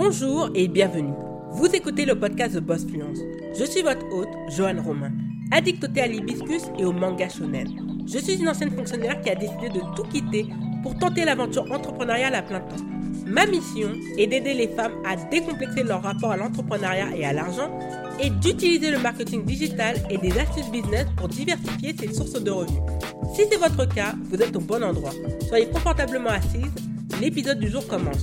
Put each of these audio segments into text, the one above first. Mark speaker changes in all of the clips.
Speaker 1: Bonjour et bienvenue. Vous écoutez le podcast de Boss Fluence. Je suis votre hôte, Johan Romain, addict à l'hibiscus et au manga shonen. Je suis une ancienne fonctionnaire qui a décidé de tout quitter pour tenter l'aventure entrepreneuriale à plein temps. Ma mission est d'aider les femmes à décomplexer leur rapport à l'entrepreneuriat et à l'argent et d'utiliser le marketing digital et des astuces business pour diversifier ses sources de revenus. Si c'est votre cas, vous êtes au bon endroit. Soyez confortablement assise, l'épisode du jour commence.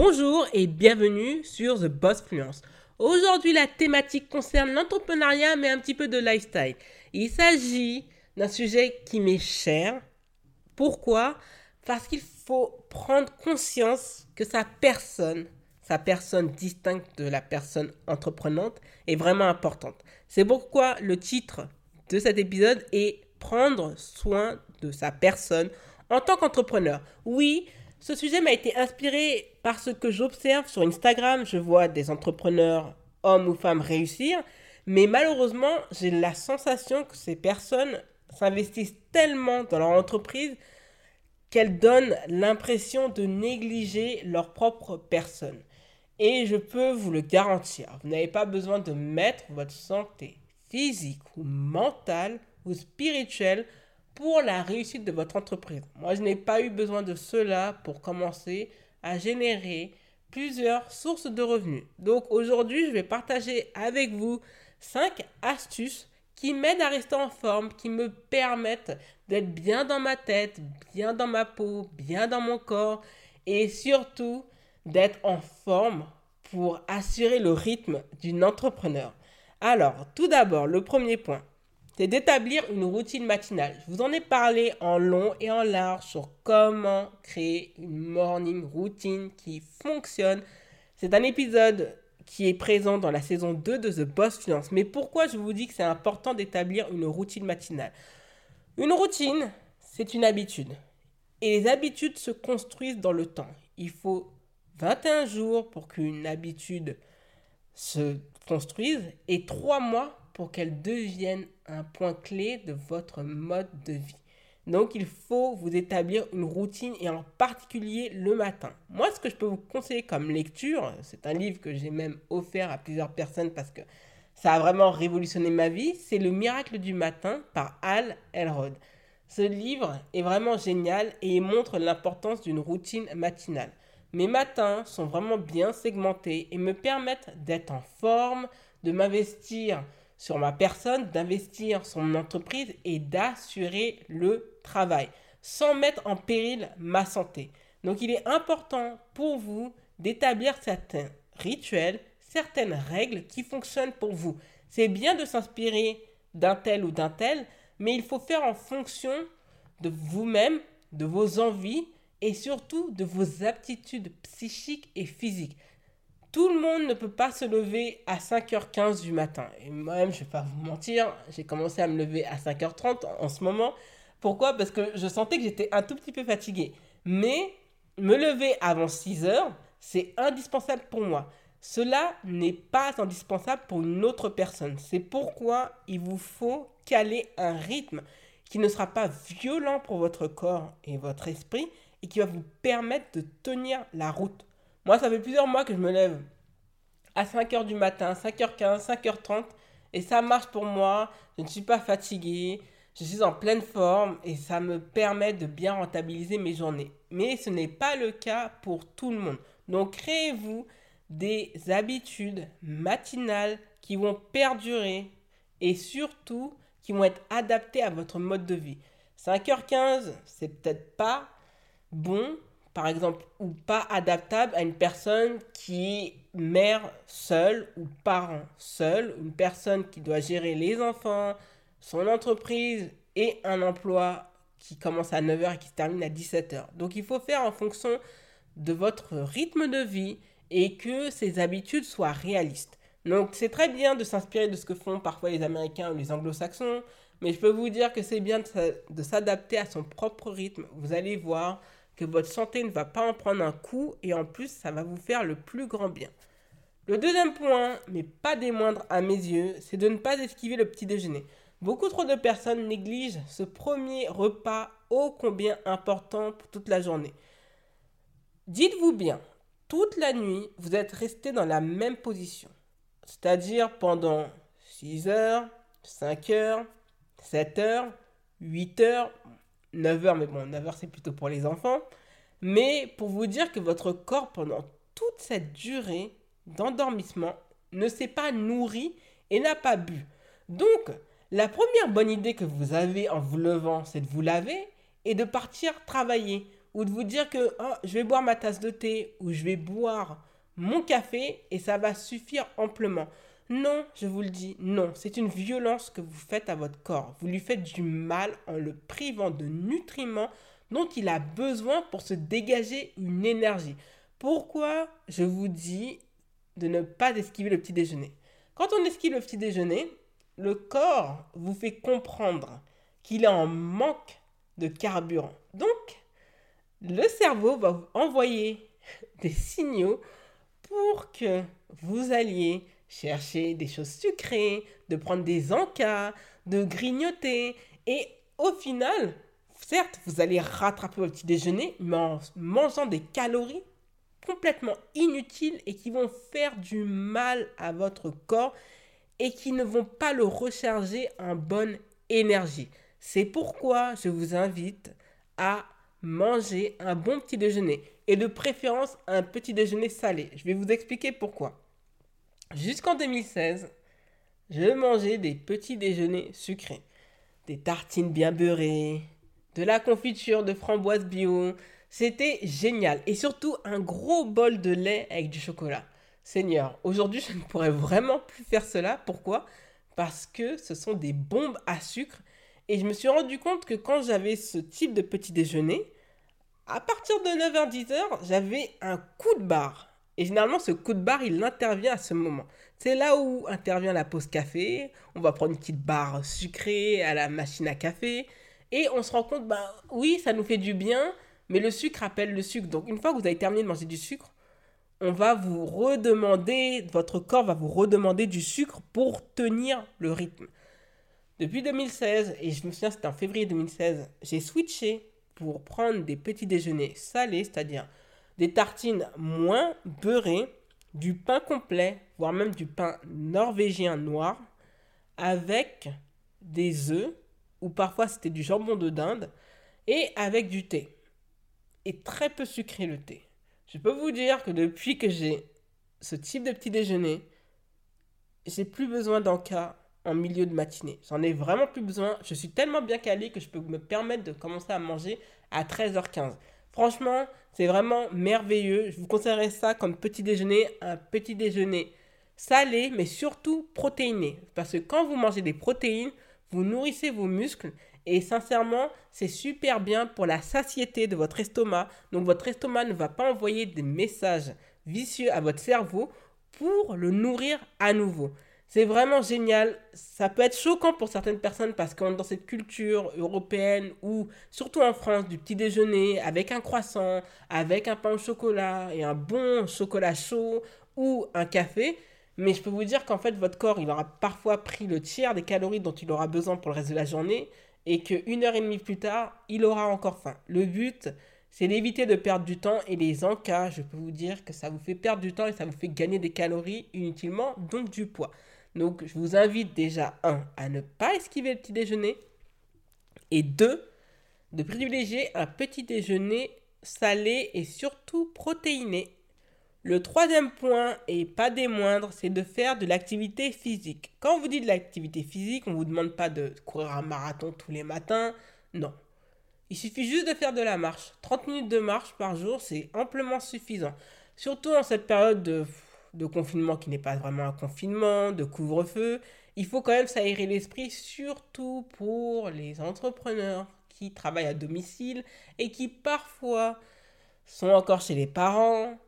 Speaker 1: Bonjour et bienvenue sur The Boss Fluence. Aujourd'hui, la thématique concerne l'entrepreneuriat, mais un petit peu de lifestyle. Il s'agit d'un sujet qui m'est cher. Pourquoi? Parce qu'il faut prendre conscience que sa personne, sa personne distincte de la personne entreprenante, est vraiment importante. C'est pourquoi le titre de cet épisode est Prendre soin de sa personne en tant qu'entrepreneur. Oui, ce sujet m'a été inspiré par ce que j'observe sur Instagram. Je vois des entrepreneurs, hommes ou femmes, réussir. Mais malheureusement, j'ai la sensation que ces personnes s'investissent tellement dans leur entreprise qu'elles donnent l'impression de négliger leur propre personne. Et je peux vous le garantir, vous n'avez pas besoin de mettre votre santé physique ou mentale ou spirituelle pour la réussite de votre entreprise. Moi, je n'ai pas eu besoin de cela pour commencer à générer plusieurs sources de revenus. Donc aujourd'hui, je vais partager avec vous 5 astuces qui m'aident à rester en forme, qui me permettent d'être bien dans ma tête, bien dans ma peau, bien dans mon corps et surtout d'être en forme pour assurer le rythme d'une entrepreneur. Alors, tout d'abord, le premier point, c'est d'établir une routine matinale. Je vous en ai parlé en long et en large sur comment créer une morning routine qui fonctionne. C'est un épisode qui est présent dans la saison 2 de The Boss Finance. Mais pourquoi je vous dis que c'est important d'établir une routine matinale? Une routine, c'est une habitude. Et les habitudes se construisent dans le temps. Il faut 21 jours pour qu'une habitude se construise et 3 mois pour qu'elle devienne un point clé de votre mode de vie. Donc il faut vous établir une routine et en particulier le matin. Moi ce que je peux vous conseiller comme lecture, c'est un livre que j'ai même offert à plusieurs personnes parce que ça a vraiment révolutionné ma vie, c'est Le miracle du matin par Al Elrod. Ce livre est vraiment génial et il montre l'importance d'une routine matinale. Mes matins sont vraiment bien segmentés et me permettent d'être en forme, de m'investir sur ma personne, d'investir sur mon entreprise et d'assurer le travail sans mettre en péril ma santé. Donc il est important pour vous d'établir certains rituels, certaines règles qui fonctionnent pour vous. C'est bien de s'inspirer d'un tel ou d'un tel, mais il faut faire en fonction de vous-même, de vos envies et surtout de vos aptitudes psychiques et physiques. Tout le monde ne peut pas se lever à 5h15 du matin. Et moi-même, je ne vais pas vous mentir, j'ai commencé à me lever à 5h30 en ce moment. Pourquoi? Parce que je sentais que j'étais un tout petit peu fatigué. Mais me lever avant 6h, c'est indispensable pour moi. Cela n'est pas indispensable pour une autre personne. C'est pourquoi il vous faut caler un rythme qui ne sera pas violent pour votre corps et votre esprit et qui va vous permettre de tenir la route. Moi, ça fait plusieurs mois que je me lève à 5h du matin, 5h15, 5h30, et ça marche pour moi. Je ne suis pas fatigué, je suis en pleine forme et ça me permet de bien rentabiliser mes journées. Mais ce n'est pas le cas pour tout le monde. Donc, créez-vous des habitudes matinales qui vont perdurer et surtout qui vont être adaptées à votre mode de vie. 5h15, c'est peut-être pas bon par exemple, ou pas adaptable à une personne qui est mère seule ou parent seul, une personne qui doit gérer les enfants, son entreprise et un emploi qui commence à 9h et qui se termine à 17h. Donc il faut faire en fonction de votre rythme de vie et que ces habitudes soient réalistes. Donc c'est très bien de s'inspirer de ce que font parfois les Américains ou les Anglo-Saxons, mais je peux vous dire que c'est bien de s'adapter à son propre rythme. Vous allez voir, votre santé ne va pas en prendre un coup et en plus ça va vous faire le plus grand bien. Le deuxième point, mais pas des moindres à mes yeux, c'est de ne pas esquiver le petit déjeuner. Beaucoup trop de personnes négligent ce premier repas ô combien important pour toute la journée. Dites-vous bien, toute la nuit, vous êtes resté dans la même position. C'est-à-dire pendant 6 heures, 5 heures, 7 heures, 8 heures, 9 heures, mais bon, 9 heures c'est plutôt pour les enfants. Mais pour vous dire que votre corps, pendant toute cette durée d'endormissement, ne s'est pas nourri et n'a pas bu. Donc, la première bonne idée que vous avez en vous levant, c'est de vous laver et de partir travailler. Ou de vous dire que oh, je vais boire ma tasse de thé ou je vais boire mon café et ça va suffire amplement. Non, je vous le dis, non, c'est une violence que vous faites à votre corps. Vous lui faites du mal en le privant de nutriments dont il a besoin pour se dégager une énergie. Pourquoi je vous dis de ne pas esquiver le petit déjeuner? Quand on esquive le petit déjeuner, le corps vous fait comprendre qu'il est en manque de carburant. Donc, le cerveau va envoyer des signaux pour que vous alliez chercher des choses sucrées, de prendre des encas, de grignoter. Et au final, certes, vous allez rattraper votre petit déjeuner, mais en mangeant des calories complètement inutiles et qui vont faire du mal à votre corps et qui ne vont pas le recharger en bonne énergie. C'est pourquoi je vous invite à manger un bon petit déjeuner et de préférence un petit déjeuner salé. Je vais vous expliquer pourquoi. Jusqu'en 2016, je mangeais des petits déjeuners sucrés, des tartines bien beurrées, de la confiture de framboise bio. C'était génial et surtout un gros bol de lait avec du chocolat. Seigneur, aujourd'hui je ne pourrais vraiment plus faire cela. Pourquoi? Parce que ce sont des bombes à sucre et je me suis rendu compte que quand j'avais ce type de petit déjeuner, à partir de 9h-10h, j'avais un coup de barre. Et généralement, ce coup de barre, il intervient à ce moment. C'est là où intervient la pause café. On va prendre une petite barre sucrée à la machine à café. Et on se rend compte, bah oui, ça nous fait du bien, mais le sucre appelle le sucre. Donc une fois que vous avez terminé de manger du sucre, on va vous redemander, votre corps va vous redemander du sucre pour tenir le rythme. Depuis 2016, et je me souviens c'était en février 2016, j'ai switché pour prendre des petits déjeuners salés, c'est-à-dire des tartines moins beurrées, du pain complet, voire même du pain norvégien noir, avec des œufs, ou parfois c'était du jambon de dinde, et avec du thé. Et très peu sucré le thé. Je peux vous dire que depuis que j'ai ce type de petit déjeuner, j'ai plus besoin d'encas en milieu de matinée. J'en ai vraiment plus besoin. Je suis tellement bien calé que je peux me permettre de commencer à manger à 13h15. Franchement, c'est vraiment merveilleux. Je vous conseillerais ça comme petit déjeuner, un petit déjeuner salé, mais surtout protéiné. Parce que quand vous mangez des protéines, vous nourrissez vos muscles et sincèrement, c'est super bien pour la satiété de votre estomac. Donc votre estomac ne va pas envoyer des messages vicieux à votre cerveau pour le nourrir à nouveau. C'est vraiment génial. Ça peut être choquant pour certaines personnes parce qu'on est dans cette culture européenne ou surtout en France du petit déjeuner avec un croissant, avec un pain au chocolat et un bon chocolat chaud ou un café. Mais je peux vous dire qu'en fait votre corps il aura parfois pris le tiers des calories dont il aura besoin pour le reste de la journée et qu'une heure et demie plus tard il aura encore faim. Le but c'est d'éviter de perdre du temps et les encas, je peux vous dire que ça vous fait perdre du temps et ça vous fait gagner des calories inutilement, donc du poids. Donc, je vous invite déjà, un, à ne pas esquiver le petit déjeuner. Et deux, de privilégier un petit déjeuner salé et surtout protéiné. Le troisième point, et pas des moindres, c'est de faire de l'activité physique. Quand on vous dit de l'activité physique, on ne vous demande pas de courir un marathon tous les matins. Non. Il suffit juste de faire de la marche. 30 minutes de marche par jour, c'est amplement suffisant. Surtout en cette période de de confinement qui n'est pas vraiment un confinement, de couvre-feu, il faut quand même s'aérer l'esprit, surtout pour les entrepreneurs qui travaillent à domicile et qui parfois sont encore chez les parents,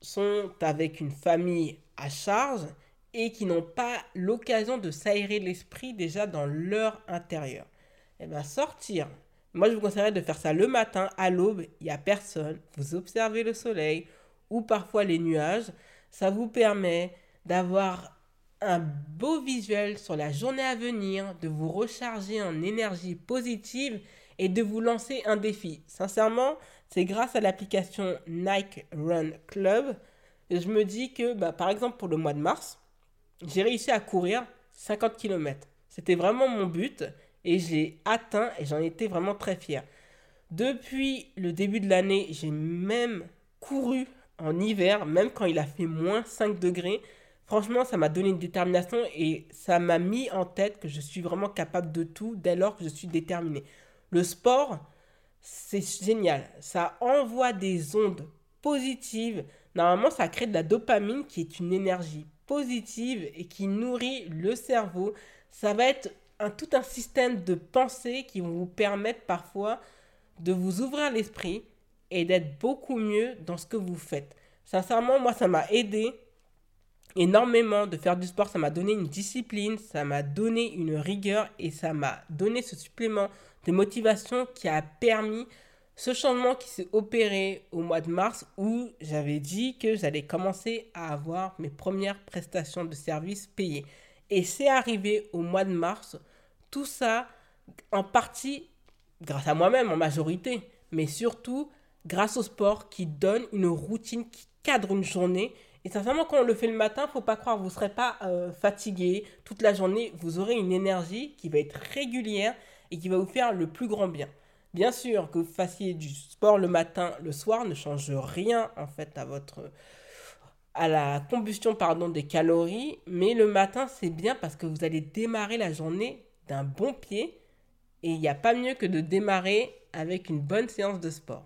Speaker 1: sont avec une famille à charge et qui n'ont pas l'occasion de s'aérer l'esprit déjà dans leur intérieur. Eh bien sortir, moi je vous conseillerais de faire ça le matin à l'aube, il n'y a personne, vous observez le soleil ou parfois les nuages, ça vous permet d'avoir un beau visuel sur la journée à venir, de vous recharger en énergie positive et de vous lancer un défi. Sincèrement, c'est grâce à l'application Nike Run Club. je me dis que, bah, par exemple, pour le mois de mars, j'ai réussi à courir 50 km. C'était vraiment mon but et j'ai atteint et j'en étais vraiment très fier. Depuis le début de l'année, j'ai même couru en hiver, même quand il a fait moins 5 degrés. Franchement, ça m'a donné une détermination et ça m'a mis en tête que je suis vraiment capable de tout dès lors que je suis déterminé. Le sport, c'est génial. Ça envoie des ondes positives. Normalement, ça crée de la dopamine qui est une énergie positive et qui nourrit le cerveau. Ça va être un, tout un système de pensée qui vont vous permettre parfois de vous ouvrir l'esprit et d'être beaucoup mieux dans ce que vous faites. Sincèrement, moi, ça m'a aidé énormément de faire du sport. Ça m'a donné une discipline, ça m'a donné une rigueur et ça m'a donné ce supplément de motivation qui a permis ce changement qui s'est opéré au mois de mars où j'avais dit que j'allais commencer à avoir mes premières prestations de services payées. Et c'est arrivé au mois de mars. Tout ça en partie grâce à moi-même en majorité, mais surtout grâce au sport qui donne une routine, qui cadre une journée. Et sincèrement, quand on le fait le matin, faut pas croire, vous ne serez pas euh, fatigué toute la journée. Vous aurez une énergie qui va être régulière et qui va vous faire le plus grand bien. Bien sûr que vous fassiez du sport le matin, le soir ne change rien en fait à votre à la combustion pardon des calories, mais le matin c'est bien parce que vous allez démarrer la journée d'un bon pied et il n'y a pas mieux que de démarrer avec une bonne séance de sport.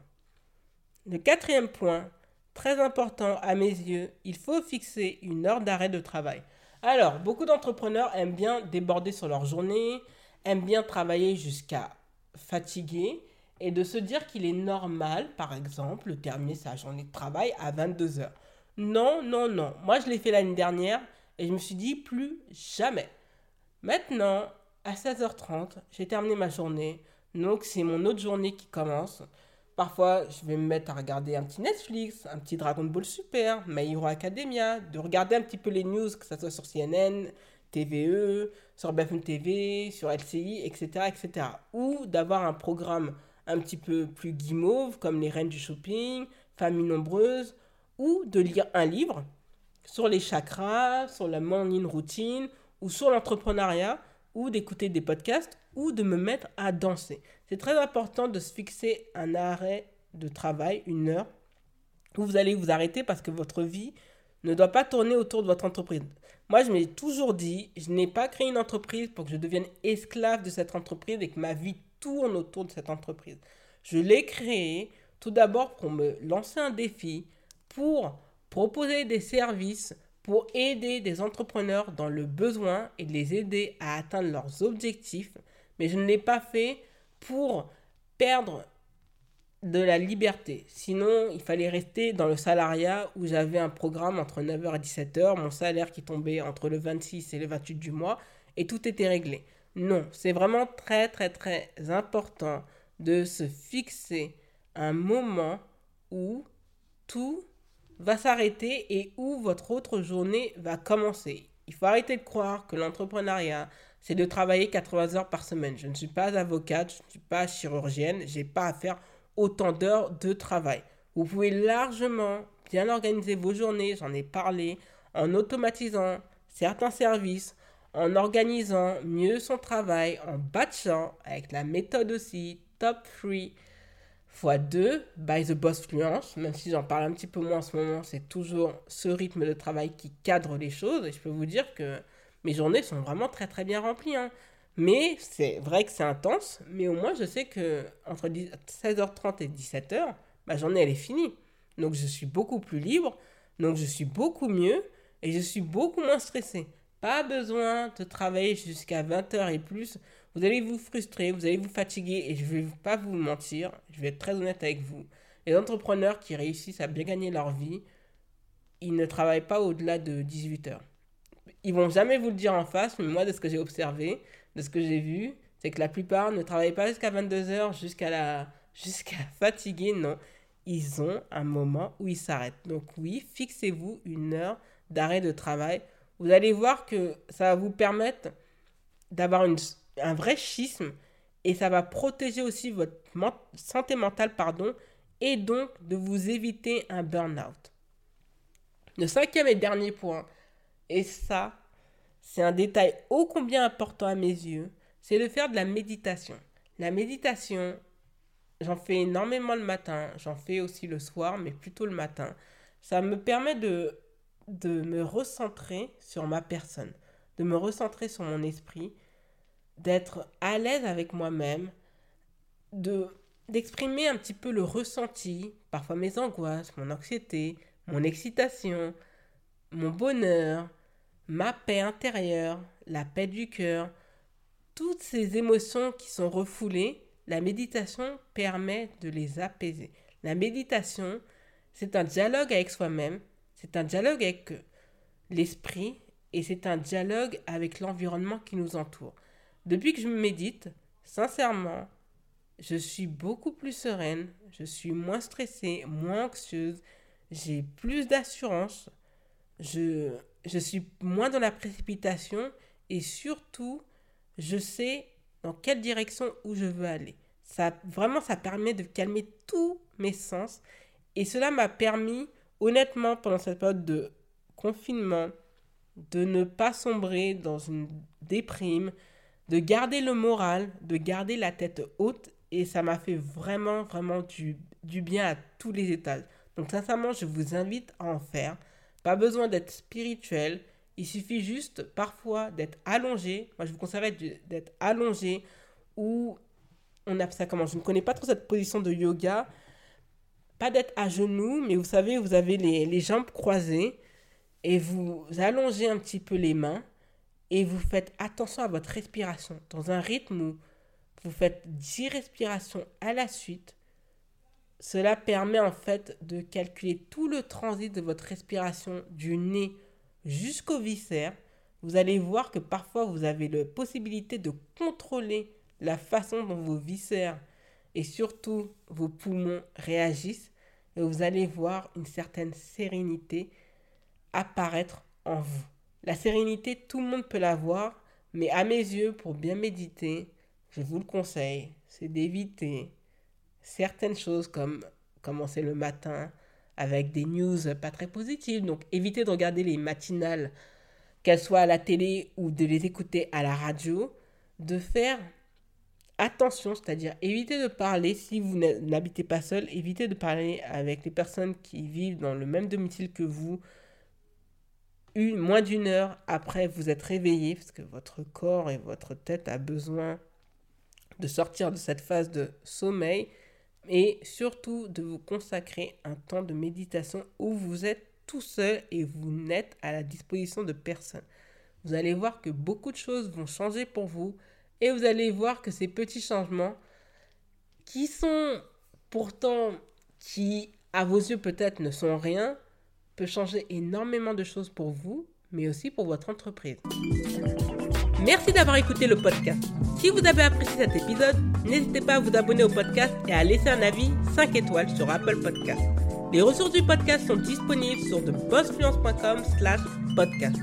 Speaker 1: Le quatrième point, très important à mes yeux, il faut fixer une heure d'arrêt de travail. Alors, beaucoup d'entrepreneurs aiment bien déborder sur leur journée, aiment bien travailler jusqu'à fatiguer et de se dire qu'il est normal, par exemple, de terminer sa journée de travail à 22 heures. Non, non, non. Moi, je l'ai fait l'année dernière et je me suis dit plus jamais. Maintenant, à 16h30, j'ai terminé ma journée. Donc, c'est mon autre journée qui commence. Parfois, je vais me mettre à regarder un petit Netflix, un petit Dragon Ball Super, My Hero Academia, de regarder un petit peu les news, que ce soit sur CNN, TVE, sur BFM TV, sur LCI, etc. etc. Ou d'avoir un programme un petit peu plus guimauve, comme Les Reines du Shopping, Famille Nombreuse, ou de lire un livre sur les chakras, sur la morning routine, ou sur l'entrepreneuriat, ou d'écouter des podcasts, ou de me mettre à danser. C'est très important de se fixer un arrêt de travail, une heure, où vous allez vous arrêter parce que votre vie ne doit pas tourner autour de votre entreprise. Moi, je m'ai toujours dit, je n'ai pas créé une entreprise pour que je devienne esclave de cette entreprise et que ma vie tourne autour de cette entreprise. Je l'ai créée tout d'abord pour me lancer un défi, pour proposer des services, pour aider des entrepreneurs dans le besoin et les aider à atteindre leurs objectifs. Mais je ne l'ai pas fait pour perdre de la liberté. Sinon, il fallait rester dans le salariat où j'avais un programme entre 9h et 17h, mon salaire qui tombait entre le 26 et le 28 du mois, et tout était réglé. Non, c'est vraiment très très très important de se fixer un moment où tout va s'arrêter et où votre autre journée va commencer. Il faut arrêter de croire que l'entrepreneuriat, c'est de travailler 80 heures par semaine. Je ne suis pas avocate, je ne suis pas chirurgienne, j'ai pas à faire autant d'heures de travail. Vous pouvez largement bien organiser vos journées, j'en ai parlé, en automatisant certains services, en organisant mieux son travail, en batchant avec la méthode aussi Top 3 x 2 by the Boss Fluence, même si j'en parle un petit peu moins en ce moment, c'est toujours ce rythme de travail qui cadre les choses et je peux vous dire que mes journées sont vraiment très très bien remplies. Hein. Mais c'est vrai que c'est intense, mais au moins je sais que entre 16h30 et 17h, ma journée elle est finie. Donc je suis beaucoup plus libre, donc je suis beaucoup mieux et je suis beaucoup moins stressé. Pas besoin de travailler jusqu'à 20h et plus. Vous allez vous frustrer, vous allez vous fatiguer et je ne vais pas vous mentir, je vais être très honnête avec vous. Les entrepreneurs qui réussissent à bien gagner leur vie, ils ne travaillent pas au-delà de 18h. Ils vont jamais vous le dire en face, mais moi de ce que j'ai observé, de ce que j'ai vu, c'est que la plupart ne travaillent pas jusqu'à 22h, jusqu'à la jusqu'à fatiguer, non. Ils ont un moment où ils s'arrêtent. Donc oui, fixez-vous une heure d'arrêt de travail. Vous allez voir que ça va vous permettre d'avoir un vrai schisme et ça va protéger aussi votre santé mentale, pardon, et donc de vous éviter un burn-out. Le cinquième et dernier point, et ça, c'est un détail ô combien important à mes yeux, c'est de faire de la méditation. La méditation, j'en fais énormément le matin, j'en fais aussi le soir, mais plutôt le matin. Ça me permet de, de me recentrer sur ma personne, de me recentrer sur mon esprit, d'être à l'aise avec moi-même, de d'exprimer un petit peu le ressenti, parfois mes angoisses, mon anxiété, mon excitation, mon bonheur, ma paix intérieure, la paix du cœur, toutes ces émotions qui sont refoulées, la méditation permet de les apaiser. La méditation, c'est un dialogue avec soi-même, c'est un dialogue avec l'esprit et c'est un dialogue avec l'environnement qui nous entoure. Depuis que je médite, sincèrement, je suis beaucoup plus sereine, je suis moins stressée, moins anxieuse, j'ai plus d'assurance, je, je suis moins dans la précipitation et surtout, je sais dans quelle direction où je veux aller. Ça, vraiment, ça permet de calmer tous mes sens et cela m'a permis, honnêtement, pendant cette période de confinement, de ne pas sombrer dans une déprime, de garder le moral, de garder la tête haute. Et ça m'a fait vraiment, vraiment du, bien à tous les étages. Donc sincèrement, je vous invite à en faire. Pas besoin d'être spirituel. Il suffit juste parfois d'être allongé. Moi, je vous conseillerais d'être allongé ou on a ça comment Je ne connais pas trop cette position de yoga. Pas d'être à genoux, mais vous savez, vous avez les, les jambes croisées et vous allongez un petit peu les mains et vous faites attention à votre respiration dans un rythme où vous faites 10 respirations à la suite. Cela permet en fait de calculer tout le transit de votre respiration du nez jusqu'au viscère. Vous allez voir que parfois vous avez la possibilité de contrôler la façon dont vos viscères et surtout vos poumons réagissent et vous allez voir une certaine sérénité apparaître en vous. La sérénité, tout le monde peut l'avoir, mais à mes yeux, pour bien méditer, je vous le conseille, c'est d'éviter certaines choses comme commencer le matin avec des news pas très positives. Donc évitez de regarder les matinales, qu'elles soient à la télé ou de les écouter à la radio. De faire attention, c'est-à-dire éviter de parler si vous n'habitez pas seul, évitez de parler avec les personnes qui vivent dans le même domicile que vous, une, moins d'une heure après vous êtes réveillé, parce que votre corps et votre tête a besoin de sortir de cette phase de sommeil, et surtout de vous consacrer un temps de méditation où vous êtes tout seul et vous n'êtes à la disposition de personne. Vous allez voir que beaucoup de choses vont changer pour vous et vous allez voir que ces petits changements qui sont pourtant, qui à vos yeux peut-être ne sont rien, peut changer énormément de choses pour vous, mais aussi pour votre entreprise. Merci d'avoir écouté le podcast. Si vous avez apprécié cet épisode, n'hésitez pas à vous abonner au podcast et à laisser un avis 5 étoiles sur Apple Podcast. Les ressources du podcast sont disponibles sur thebossfluence.com slash podcast.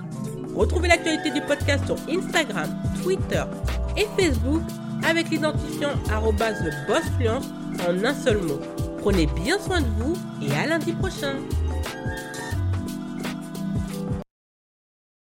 Speaker 1: Retrouvez l'actualité du podcast sur Instagram, Twitter et Facebook avec l'identifiant thebossfluence en un seul mot. Prenez bien soin de vous et à lundi prochain.